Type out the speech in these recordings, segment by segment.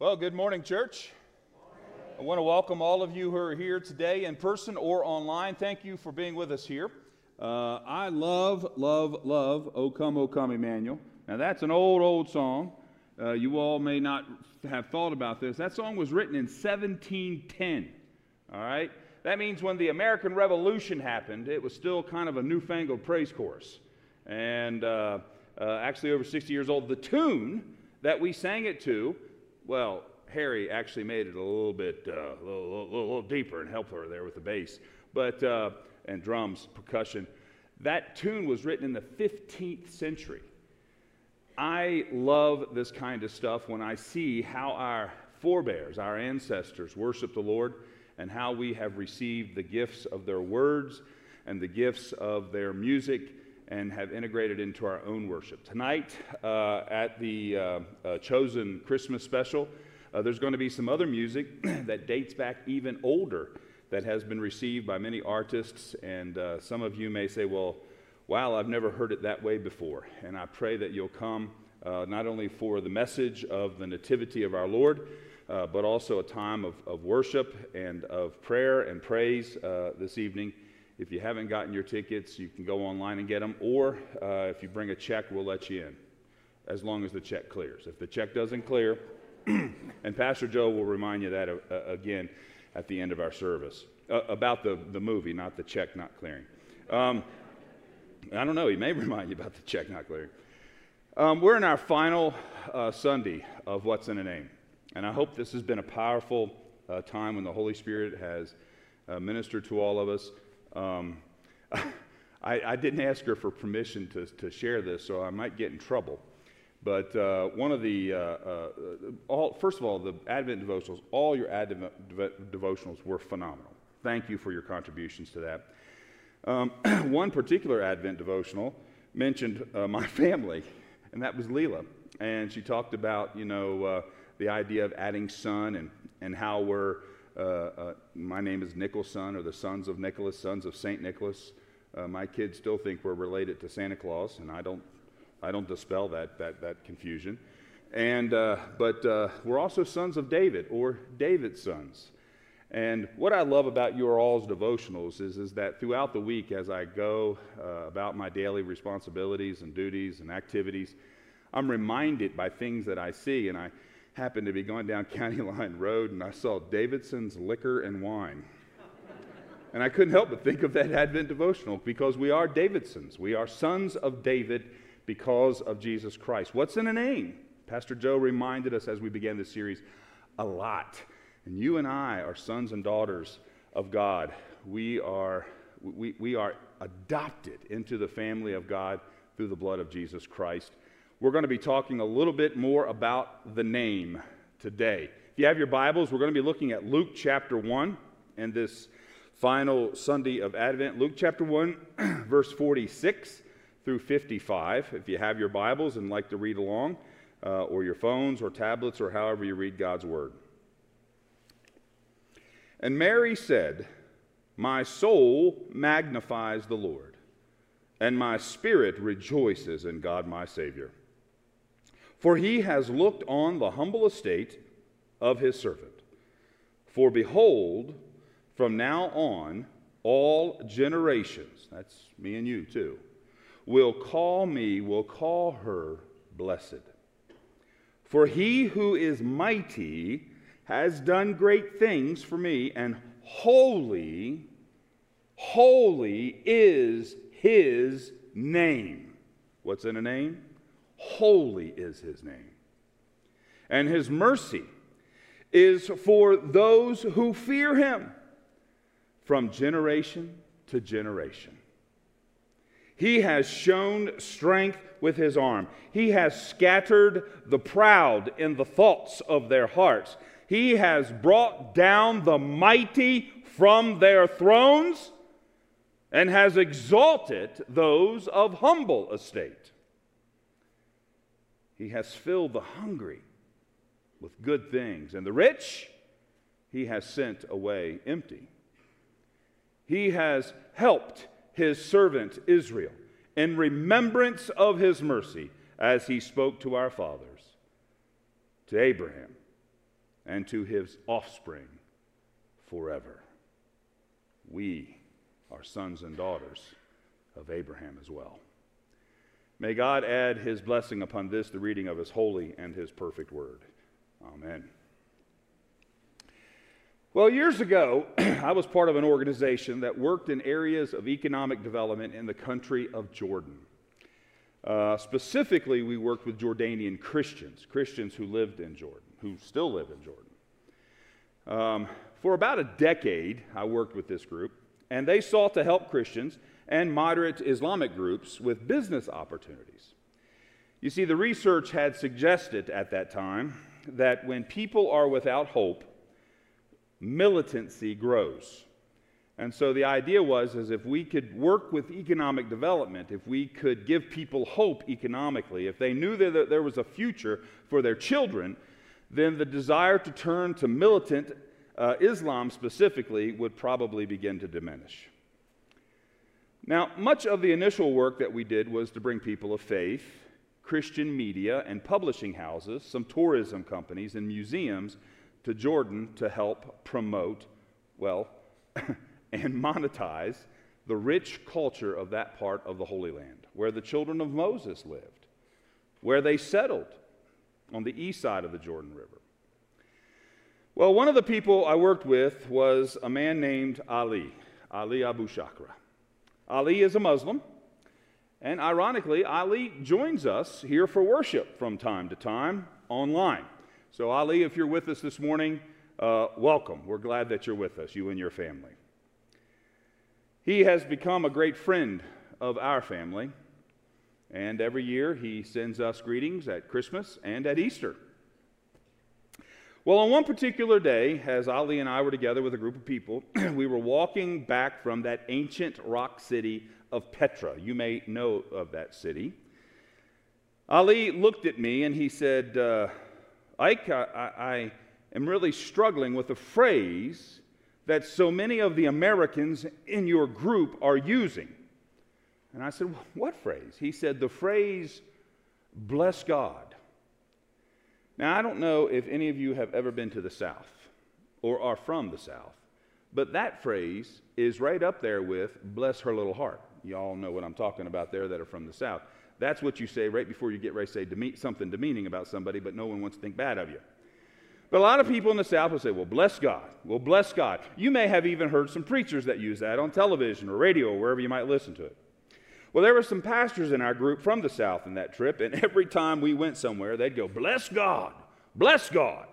Well, good morning, church. I want to welcome all of you who are here today in person or online. Thank you for being with us here. Uh, I love, love, love O Come, O Come, Emmanuel. Now, that's an old, old song. Uh, you all may not have thought about this. That song was written in 1710. All right? That means when the American Revolution happened, it was still kind of a newfangled praise chorus. And uh, uh actually, over 60 years old. The tune that we sang it to, well, Harry actually made it a little bit, uh, a little, little, little, deeper and helped her there with the bass, but uh, and drums, percussion. That tune was written in the 15th century. I love this kind of stuff when I see how our forebears, our ancestors, worship the Lord and how we have received the gifts of their words and the gifts of their music and have integrated into our own worship. Tonight, uh, at the uh, uh, Chosen Christmas special, uh, there's going to be some other music that dates back even older that has been received by many artists. And uh, some of you may say, well, wow, I've never heard it that way before. And I pray that you'll come uh, not only for the message of the Nativity of our Lord, but also a time of, of worship and of prayer and praise this evening. If you haven't gotten your tickets, you can go online and get them, or uh, if you bring a check, we'll let you in, as long as the check clears. If the check doesn't clear, and Pastor Joe will remind you that uh, uh, again at the end of our service uh, about the, the movie, not the check not clearing. Um, I don't know, he may remind you about the check not clearing. Um, we're in our final uh, Sunday of What's in a Name. And I hope this has been a powerful uh, time when the Holy Spirit has ministered to all of us. Um, I, I, didn't ask her for permission to, to share this, so I might get in trouble. But uh, one of the, uh, uh, all, first of all, the Advent devotionals, all your Advent devotionals were phenomenal. Thank you for your contributions to that. Um, one particular Advent devotional mentioned uh, my family, and that was Leela. And she talked about, you know, uh, the idea of adding son and, and how we're, uh, my name is Nicholson, or the sons of Nicholas, sons of St. Nicholas. my kids still think we're related to Santa Claus, and I don't I don't dispel that, that, that confusion. And, uh, but uh, we're also sons of David or David's sons. And what I love about your all's devotionals is, is that throughout the week, as I go uh, about my daily responsibilities and duties and activities, I'm reminded by things that I see. And I happened to be going down County Line Road and I saw Davidson's Liquor and Wine. and I couldn't help but think of that Advent devotional because we are Davidsons. We are sons of David because of Jesus Christ. What's in a name? Pastor Joe reminded us as we began this series a lot. And you and I are sons and daughters of God. We are, we, we are adopted into the family of God through the blood of Jesus Christ. We're going to be talking a little bit more about the name today. If you have your Bibles, we're going to be looking at Luke chapter 1 and this final Sunday of Advent. Luke chapter 1, verse 46 through 55, if you have your Bibles and like to read along, uh, or your phones or tablets, or however you read God's Word. And Mary said, My soul magnifies the Lord, and my spirit rejoices in God my Savior. For he has looked on the humble estate of his servant. For behold, from now on, all generations, that's me and you too, will call me, will call her blessed. For he who is mighty has done great things for me, and holy, holy is his name. What's in a name? Holy is his name. And his mercy is for those who fear him from generation to generation. He has shown strength with his arm. He has scattered the proud in the thoughts of their hearts. He has brought down the mighty from their thrones and has exalted those of humble estate. He has filled the hungry with good things, and the rich he has sent away empty. He has helped his servant Israel in remembrance of his mercy as he spoke to our fathers, to Abraham, and to his offspring forever. We are sons and daughters of Abraham as well. May God add his blessing upon this, the reading of his holy and his perfect word. Amen. Well, years ago, I was part of an organization that worked in areas of economic development in the country of Jordan. Uh, specifically, we worked with Jordanian Christians, Christians who lived in Jordan, who still live in Jordan. Um, for about a decade, I worked with this group, and they sought to help Christians and moderate Islamic groups with business opportunities. You see, the research had suggested at that time that when people are without hope, militancy grows. And so the idea was is if we could work with economic development, if we could give people hope economically, if they knew that there was a future for their children, then the desire to turn to militant uh, Islam specifically would probably begin to diminish. Now, much of the initial work that we did was to bring people of faith, Christian media and publishing houses, some tourism companies, and museums to Jordan to help promote, well, and monetize the rich culture of that part of the Holy Land, where the children of Moses lived, where they settled on the east side of the Jordan River. Well, one of the people I worked with was a man named Ali, Ali Abu Shakra. Ali is a Muslim, and ironically, Ali joins us here for worship from time to time online. So, Ali, if you're with us this morning, uh, welcome. We're glad that you're with us, you and your family. He has become a great friend of our family, and every year he sends us greetings at Christmas and at Easter. Well, on one particular day, as Ali and I were together with a group of people, we were walking back from that ancient rock city of Petra. You may know of that city. Ali looked at me and he said, uh, Ike, I, I am really struggling with a phrase that so many of the Americans in your group are using. And I said, What phrase? He said, The phrase, bless God. Now, I don't know if any of you have ever been to the South or are from the South, but that phrase is right up there with bless her little heart. Y'all know what I'm talking about there that are from the South. That's what you say right before you get ready to say deme- something demeaning about somebody, but no one wants to think bad of you. But a lot of people in the South will say, well, bless God. Well, bless God. You may have even heard some preachers that use that on television or radio or wherever you might listen to it. Well, there were some pastors in our group from the South in that trip, and every time we went somewhere, they'd go, Bless God, bless God.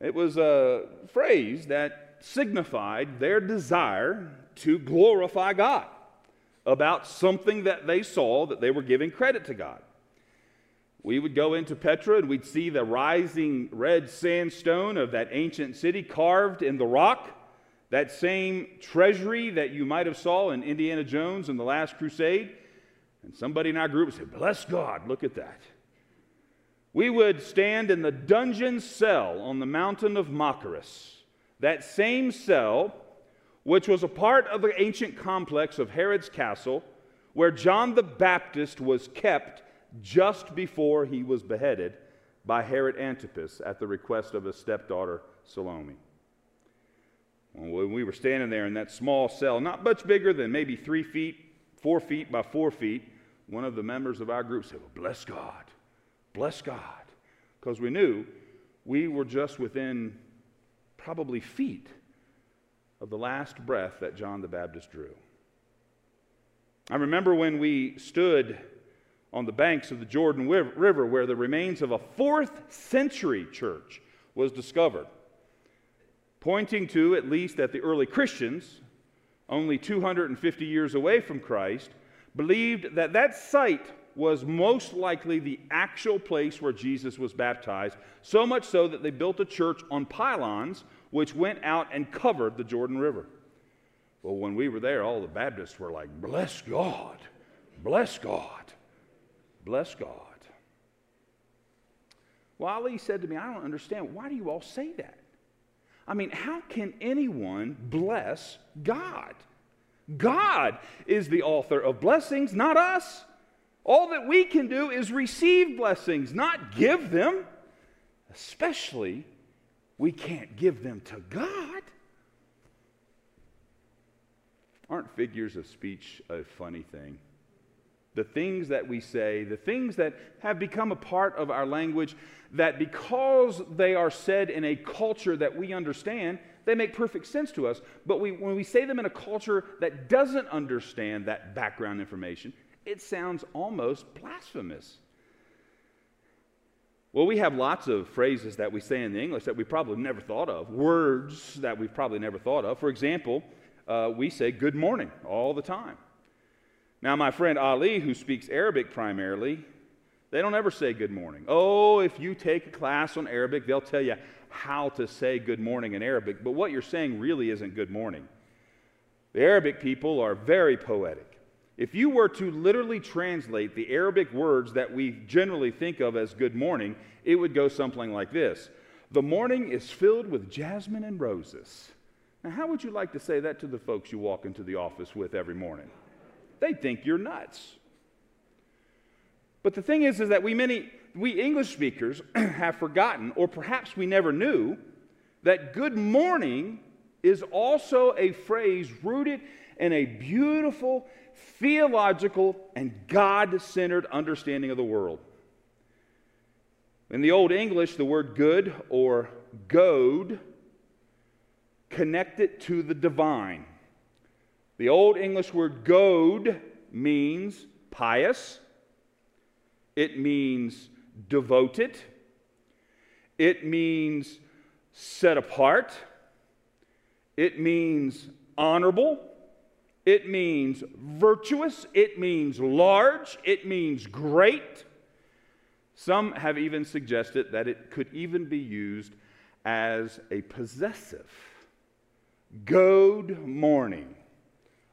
It was a phrase that signified their desire to glorify God about something that they saw that they were giving credit to God. We would go into Petra and we'd see the rising red sandstone of that ancient city carved in the rock. That same treasury that you might have saw in Indiana Jones in the last crusade. And somebody in our group say, Bless God, look at that. We would stand in the dungeon cell on the mountain of Machaerus. That same cell, which was a part of the ancient complex of Herod's castle, where John the Baptist was kept just before he was beheaded by Herod Antipas at the request of his stepdaughter Salome. When we were standing there in that small cell, not much bigger than maybe three feet, four feet by four feet, one of the members of our group said, well, Bless God, bless God. Because we knew we were just within probably feet of the last breath that John the Baptist drew. I remember when we stood on the banks of the Jordan River where the remains of a fourth century church was discovered pointing to, at least that the early Christians, only 250 years away from Christ, believed that that site was most likely the actual place where Jesus was baptized, so much so that they built a church on pylons which went out and covered the Jordan River. Well, when we were there, all the Baptists were like, Bless God, bless God, bless God. Well, Ali said to me, I don't understand. Why do you all say that? I mean, how can anyone bless God? God is the author of blessings, not us. All that we can do is receive blessings, not give them, especially we can't give them to God. Aren't figures of speech a funny thing? The things that we say, the things that have become a part of our language, that because they are said in a culture that we understand, they make perfect sense to us. But we, when we say them in a culture that doesn't understand that background information, it sounds almost blasphemous. Well, we have lots of phrases that we say in the English that we probably never thought of, words that we've probably never thought of. For example, uh, we say good morning all the time. Now, my friend Ali, who speaks Arabic primarily, they don't ever say good morning. Oh, if you take a class on Arabic, they'll tell you how to say good morning in Arabic, but what you're saying really isn't good morning. The Arabic people are very poetic. If you were to literally translate the Arabic words that we generally think of as good morning, it would go something like this The morning is filled with jasmine and roses. Now, how would you like to say that to the folks you walk into the office with every morning? They think you're nuts. But the thing is, is that we many, we English speakers have forgotten, or perhaps we never knew, that good morning is also a phrase rooted in a beautiful theological and God centered understanding of the world. In the Old English, the word good or goad connected to the divine. The Old English word goad means pious, it means devoted, it means set apart, it means honorable, it means virtuous, it means large, it means great. Some have even suggested that it could even be used as a possessive. Goad morning.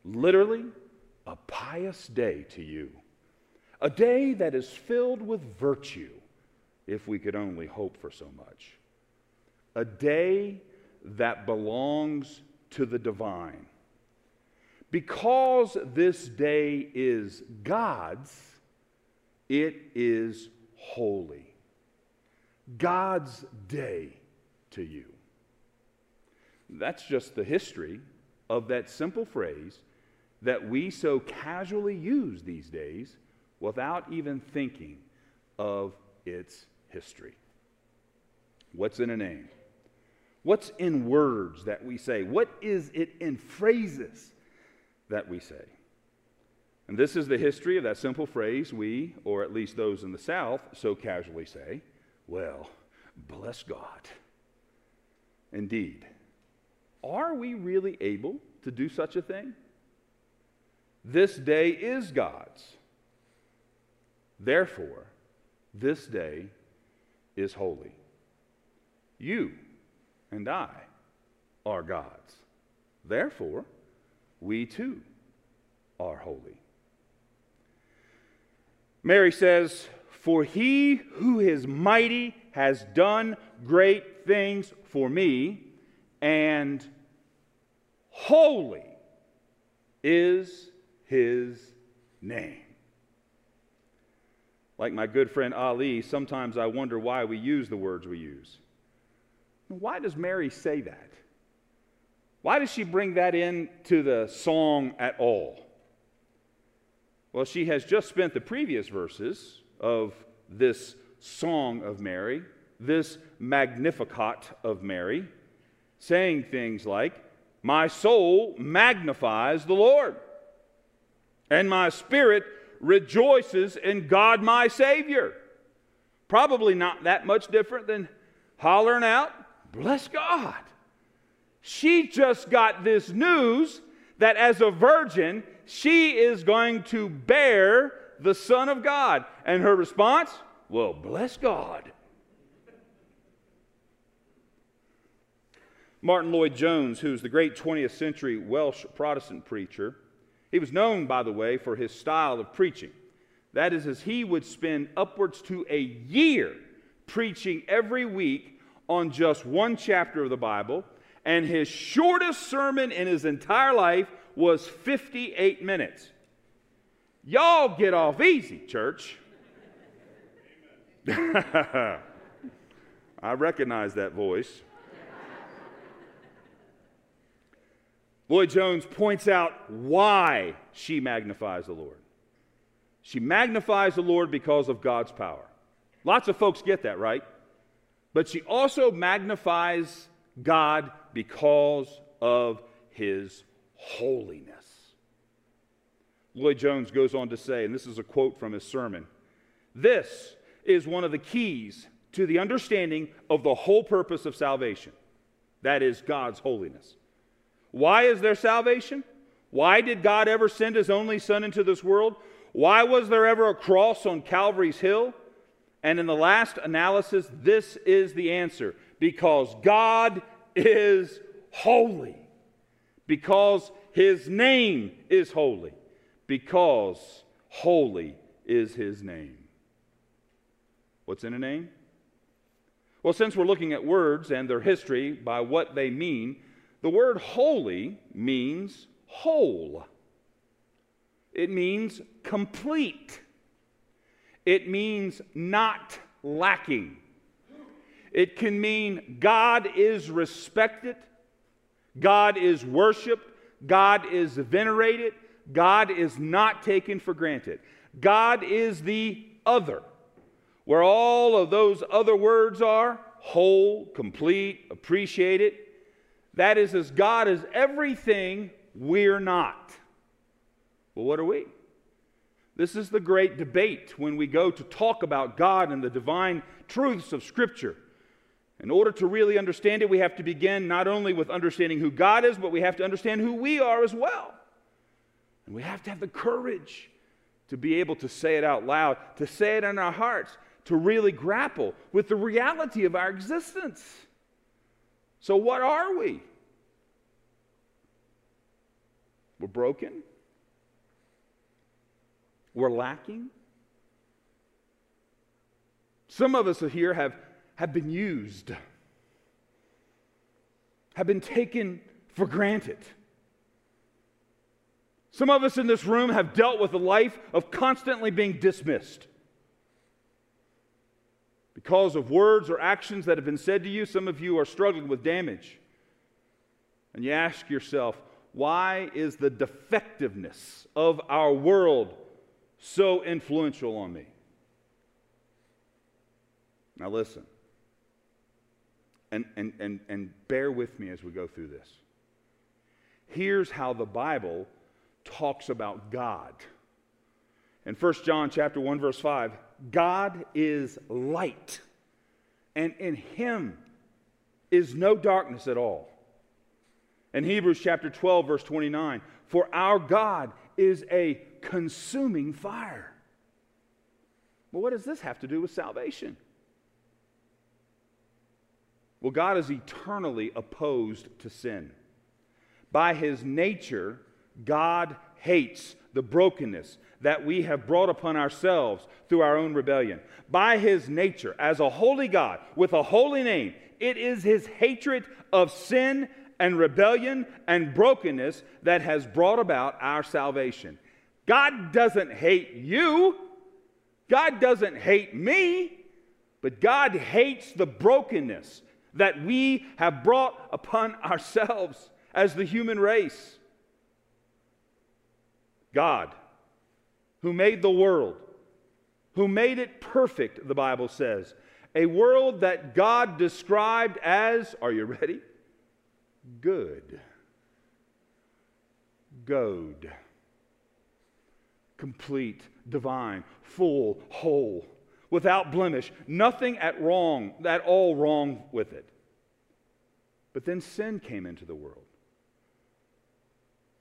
Literally, a pious day to you. A day that is filled with virtue, if we could only hope for so much. A day that belongs to the divine because this day is God's, it is holy. God's day to you. That's just the history of that simple phrase that we so casually use these days without even thinking of its history. What's in a name? What's in words that we say? What is it in phrases that we say. And this is the history of that simple phrase we, or at least those in the South, so casually say, well, bless God. Indeed. Are we really able to do such a thing? This day is God's. Therefore, this day is holy. You and I are God's. Therefore, we too are holy. Mary says, For he who is mighty has done great things for me, and holy is his name. Like my good friend Ali, sometimes I wonder why we use the words we use. Why does Mary say that? Why does she bring that into the song at all? Well, she has just spent the previous verses of this song of Mary, this Magnificat of Mary, saying things like, My soul magnifies the Lord, and my spirit rejoices in God my Savior. Probably not that much different than hollering out, Bless God. She just got this news that as a virgin, she is going to bear the Son of God. And her response? Well, bless God. Martyn Lloyd-Jones, who's the great 20th century Welsh Protestant preacher, he was known, by the way, for his style of preaching. That is, as he would spend upwards to a year preaching every week on just one chapter of the Bible and his shortest sermon in his entire life was 58 minutes. Y'all get off easy, church. I recognize that voice. Lloyd Jones points out why she magnifies the Lord. She magnifies the Lord because of God's power. Lots of folks get that, right? But she also magnifies God because of his holiness. Lloyd Jones goes on to say, and this is a quote from his sermon this is one of the keys to the understanding of the whole purpose of salvation that is, God's holiness. Why is there salvation? Why did God ever send his only Son into this world? Why was there ever a cross on Calvary's Hill? And in the last analysis, this is the answer because God is holy, because his name is holy, because holy is his name. What's in a name? Well, since we're looking at words and their history by what they mean, the word holy means whole. It means complete. It means not lacking. It can mean God is respected, God is worshiped, God is venerated, God is not taken for granted. God is the other where all of those other words are whole, complete, appreciated. That is, as God is everything we're not. Well, what are we? This is the great debate when we go to talk about God and the divine truths of Scripture. In order to really understand it, we have to begin not only with understanding who God is, but we have to understand who we are as well. And we have to have the courage to be able to say it out loud, to say it in our hearts, to really grapple with the reality of our existence. So, what are we? We're broken. We're lacking. Some of us here have, have been used, have been taken for granted. Some of us in this room have dealt with a life of constantly being dismissed. Because of words or actions that have been said to you, some of you are struggling with damage. And you ask yourself, why is the defectiveness of our world so influential on me? Now, listen, and, and, and, and bear with me as we go through this. Here's how the Bible talks about God. In 1 John chapter 1 verse 5, God is light, and in him is no darkness at all. In Hebrews chapter 12 verse 29, for our God is a consuming fire. Well, what does this have to do with salvation? Well, God is eternally opposed to sin. By his nature, God hates the brokenness that we have brought upon ourselves through our own rebellion. By his nature, as a holy God with a holy name, it is his hatred of sin and rebellion and brokenness that has brought about our salvation. God doesn't hate you, God doesn't hate me, but God hates the brokenness that we have brought upon ourselves as the human race. God, who made the world, who made it perfect, the Bible says, a world that God described as, are you ready? Good. Goad. Complete, divine, full, whole, without blemish, nothing at wrong, at all wrong with it. But then sin came into the world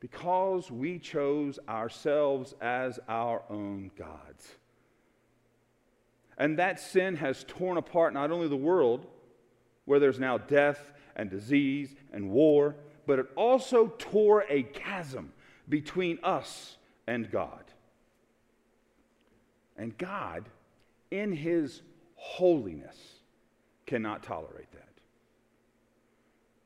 because we chose ourselves as our own gods. And that sin has torn apart not only the world, where there's now death and disease and war, but it also tore a chasm between us and God. And God, in His holiness, cannot tolerate that.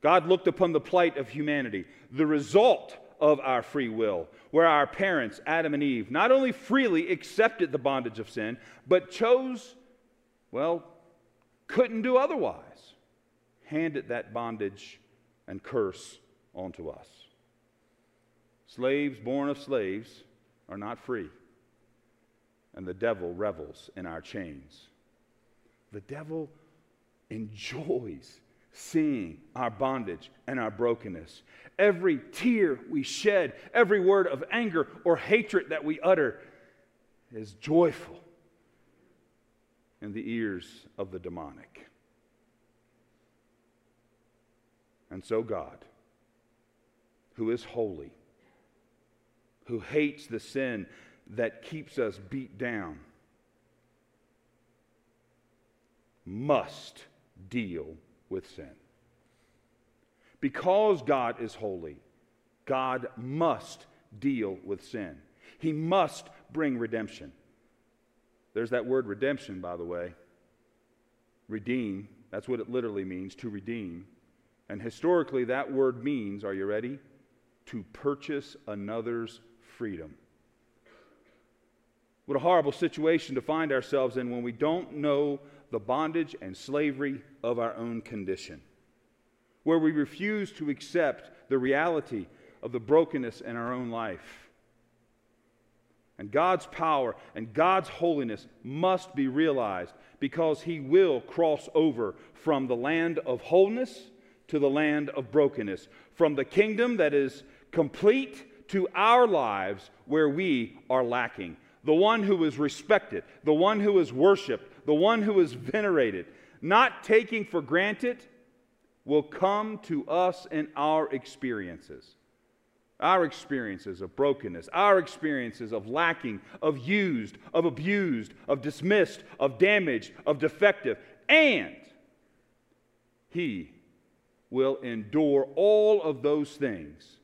God looked upon the plight of humanity, the result of our free will, where our parents, Adam and Eve, not only freely accepted the bondage of sin, but chose, well, couldn't do otherwise, handed that bondage and curse onto us. Slaves born of slaves are not free, and the devil revels in our chains. The devil enjoys seeing our bondage and our brokenness. Every tear we shed, every word of anger or hatred that we utter is joyful in the ears of the demonic. And so, God, who is holy, who hates the sin that keeps us beat down, must deal with sin. Because God is holy, God must deal with sin. He must bring redemption. There's that word redemption, by the way. Redeem, that's what it literally means, to redeem. And historically, that word means, are you ready? To purchase another's freedom. What a horrible situation to find ourselves in when we don't know the bondage and slavery of our own condition, where we refuse to accept the reality of the brokenness in our own life. And God's power and God's holiness must be realized because He will cross over from the land of wholeness to the land of brokenness, from the kingdom that is complete to our lives where we are lacking. The one who is respected, the one who is worshiped, the one who is venerated, not taking for granted, will come to us in our experiences. Our experiences of brokenness, our experiences of lacking, of used, of abused, of dismissed, of damaged, of defective. And He will endure all of those things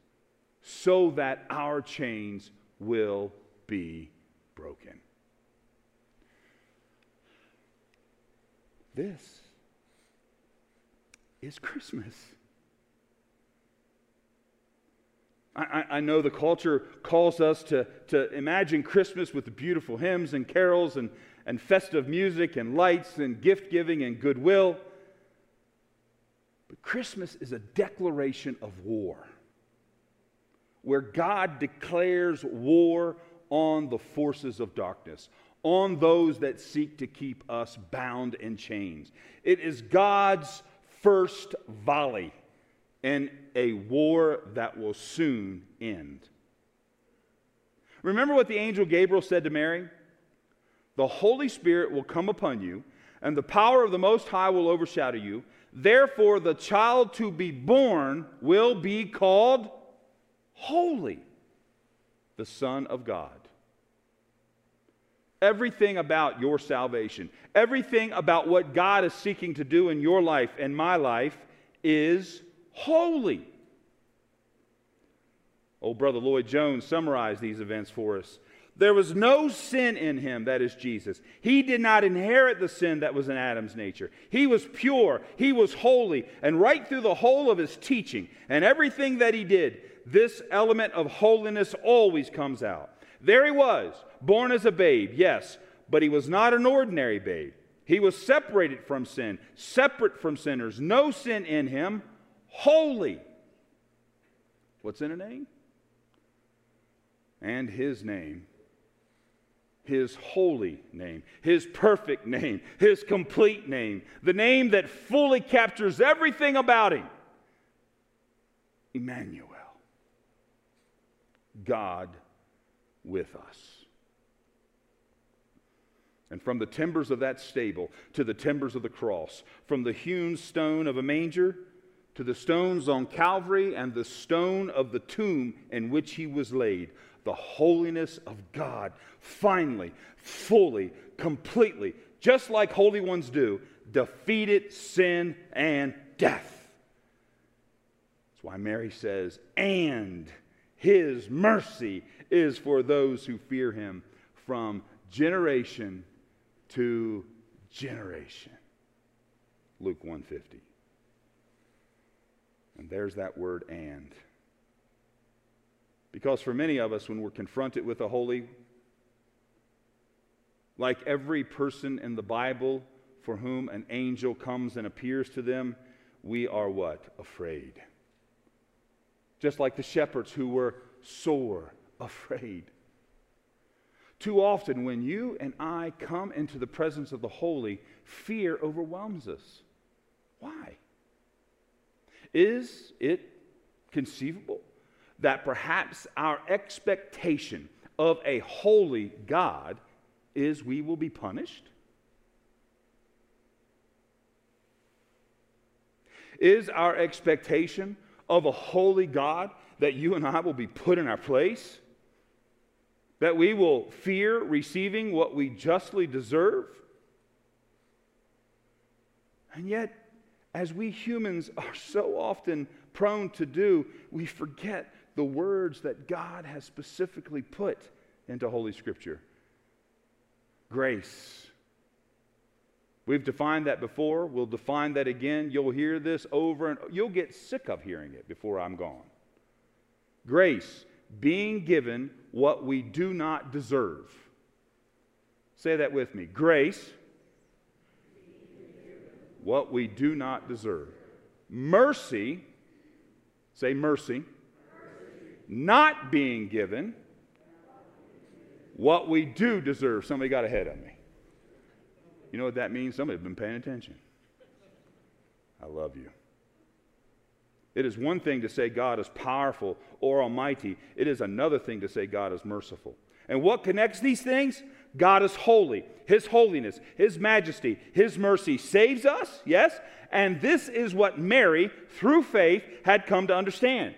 so that our chains will be broken. This is Christmas. I, I, know the culture calls us to, to imagine Christmas with the beautiful hymns and carols and, and festive music and lights and gift giving and goodwill. But Christmas is a declaration of war, where God declares war on the forces of darkness, on those that seek to keep us bound in chains. It is God's first volley in a war that will soon end. Remember what the angel Gabriel said to Mary? The Holy Spirit will come upon you, and the power of the Most High will overshadow you. Therefore, the child to be born will be called Holy, the Son of God everything about your salvation, everything about what God is seeking to do in your life and my life is holy. Old brother Lloyd Jones summarized these events for us. There was no sin in him, that is Jesus. He did not inherit the sin that was in Adam's nature. He was pure, he was holy, and right through the whole of his teaching and everything that he did, this element of holiness always comes out. There he was, born as a babe, yes, but he was not an ordinary babe. He was separated from sin, separate from sinners, no sin in him, holy. What's in a name? And his name, his holy name, his perfect name, his complete name, the name that fully captures everything about him Emmanuel. God with us. And from the timbers of that stable to the timbers of the cross, from the hewn stone of a manger to the stones on Calvary and the stone of the tomb in which he was laid, the holiness of God finally, fully, completely, just like holy ones do, defeated sin and death. That's why Mary says, and his mercy is for those who fear him from generation to generation. Luke 150. And there's that word and. Because for many of us, when we're confronted with a holy, like every person in the Bible for whom an angel comes and appears to them, we are what? Afraid. Just like the shepherds who were sore afraid. Too often, when you and I come into the presence of the holy, fear overwhelms us. Why? Is it conceivable that perhaps our expectation of a holy God is we will be punished? Is our expectation of a holy God that you and I will be put in our place? That we will fear receiving what we justly deserve? And yet, as we humans are so often prone to do, we forget the words that God has specifically put into Holy Scripture grace. We've defined that before. We'll define that again. You'll hear this over and you'll get sick of hearing it before I'm gone. Grace, being given what we do not deserve. Say that with me. Grace, what we do not deserve. Mercy, say mercy, mercy. not being given what we do deserve. Somebody got ahead of me. You know what that means? Somebody's been paying attention. I love you. It is one thing to say God is powerful or almighty, it is another thing to say God is merciful. And what connects these things? God is holy. His holiness, His majesty, His mercy saves us, yes? And this is what Mary, through faith, had come to understand.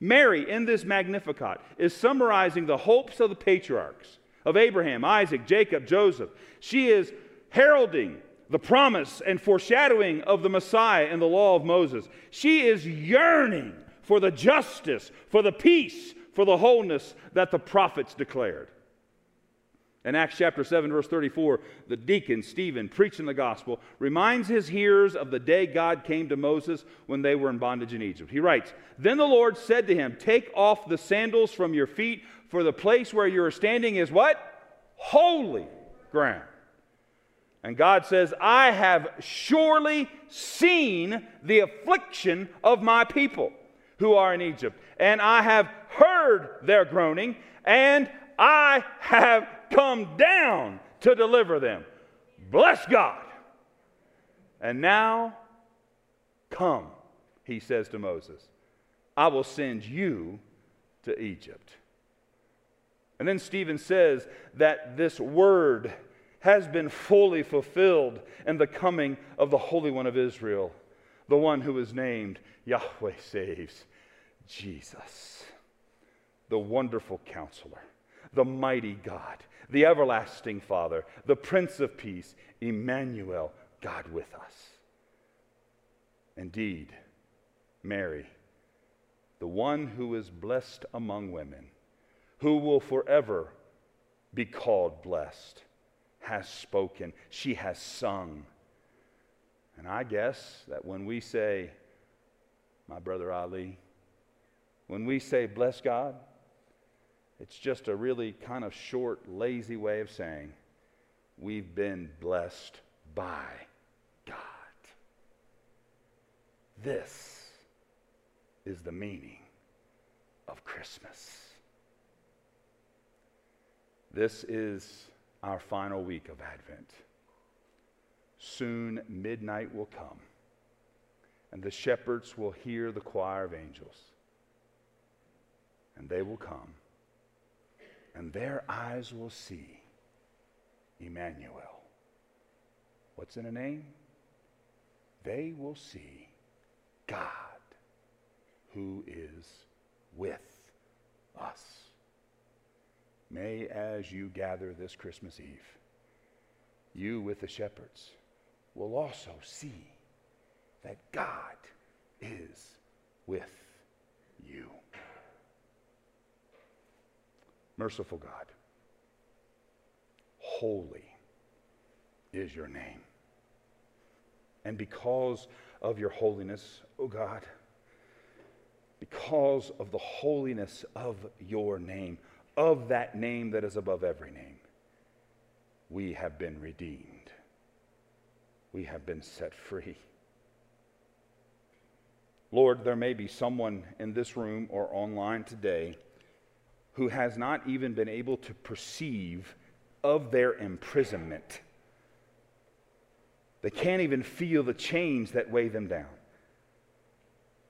Mary, in this Magnificat, is summarizing the hopes of the patriarchs of Abraham, Isaac, Jacob, Joseph. She is heralding the promise and foreshadowing of the Messiah and the law of Moses. She is yearning for the justice, for the peace, for the wholeness that the prophets declared. In Acts chapter 7, verse 34, the deacon, Stephen, preaching the gospel, reminds his hearers of the day God came to Moses when they were in bondage in Egypt. He writes, Then the Lord said to him, Take off the sandals from your feet, for the place where you are standing is what? Holy ground. And God says, I have surely seen the affliction of my people who are in Egypt, and I have heard their groaning, and I have come down to deliver them. Bless God. And now, come, he says to Moses, I will send you to Egypt. And then Stephen says that this word has been fully fulfilled in the coming of the Holy One of Israel, the one who is named Yahweh Saves, Jesus, the wonderful counselor, the mighty God, the everlasting Father, the Prince of Peace, Emmanuel, God with us. Indeed, Mary, the one who is blessed among women, who will forever be called blessed has spoken, she has sung. And I guess that when we say, my brother Ali, when we say, bless God, it's just a really kind of short, lazy way of saying, we've been blessed by God. This is the meaning of Christmas. This is our final week of Advent. Soon midnight will come, and the shepherds will hear the choir of angels. And they will come, and their eyes will see Emmanuel. What's in a name? They will see God who is with us. May, as you gather this Christmas Eve, you with the shepherds will also see that God is with you. Merciful God, holy is your name. And because of your holiness, O oh God, because of the holiness of your name, of that name that is above every name, we have been redeemed. We have been set free. Lord, there may be someone in this room or online today who has not even been able to perceive of their imprisonment. They can't even feel the chains that weigh them down.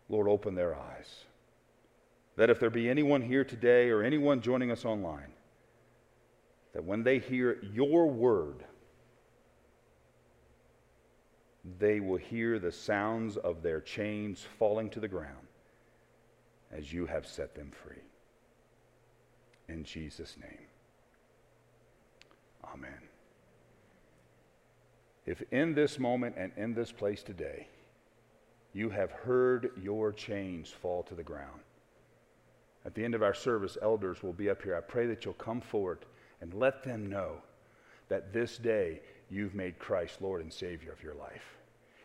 Lord, open their eyes. That if there be anyone here today or anyone joining us online, that when they hear your word, they will hear the sounds of their chains falling to the ground as you have set them free. In Jesus' name. Amen. If in this moment and in this place today, you have heard your chains fall to the ground, at the end of our service, elders will be up here. I pray that you'll come forward and let them know that this day you've made Christ Lord and Savior of your life.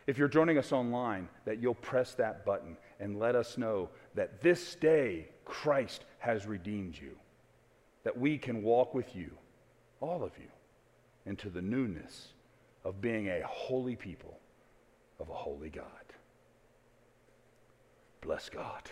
If you're joining us online, that you'll press that button and let us know that this day Christ has redeemed you, that we can walk with you, all of you, into the newness of being a holy people of a holy God. Bless God.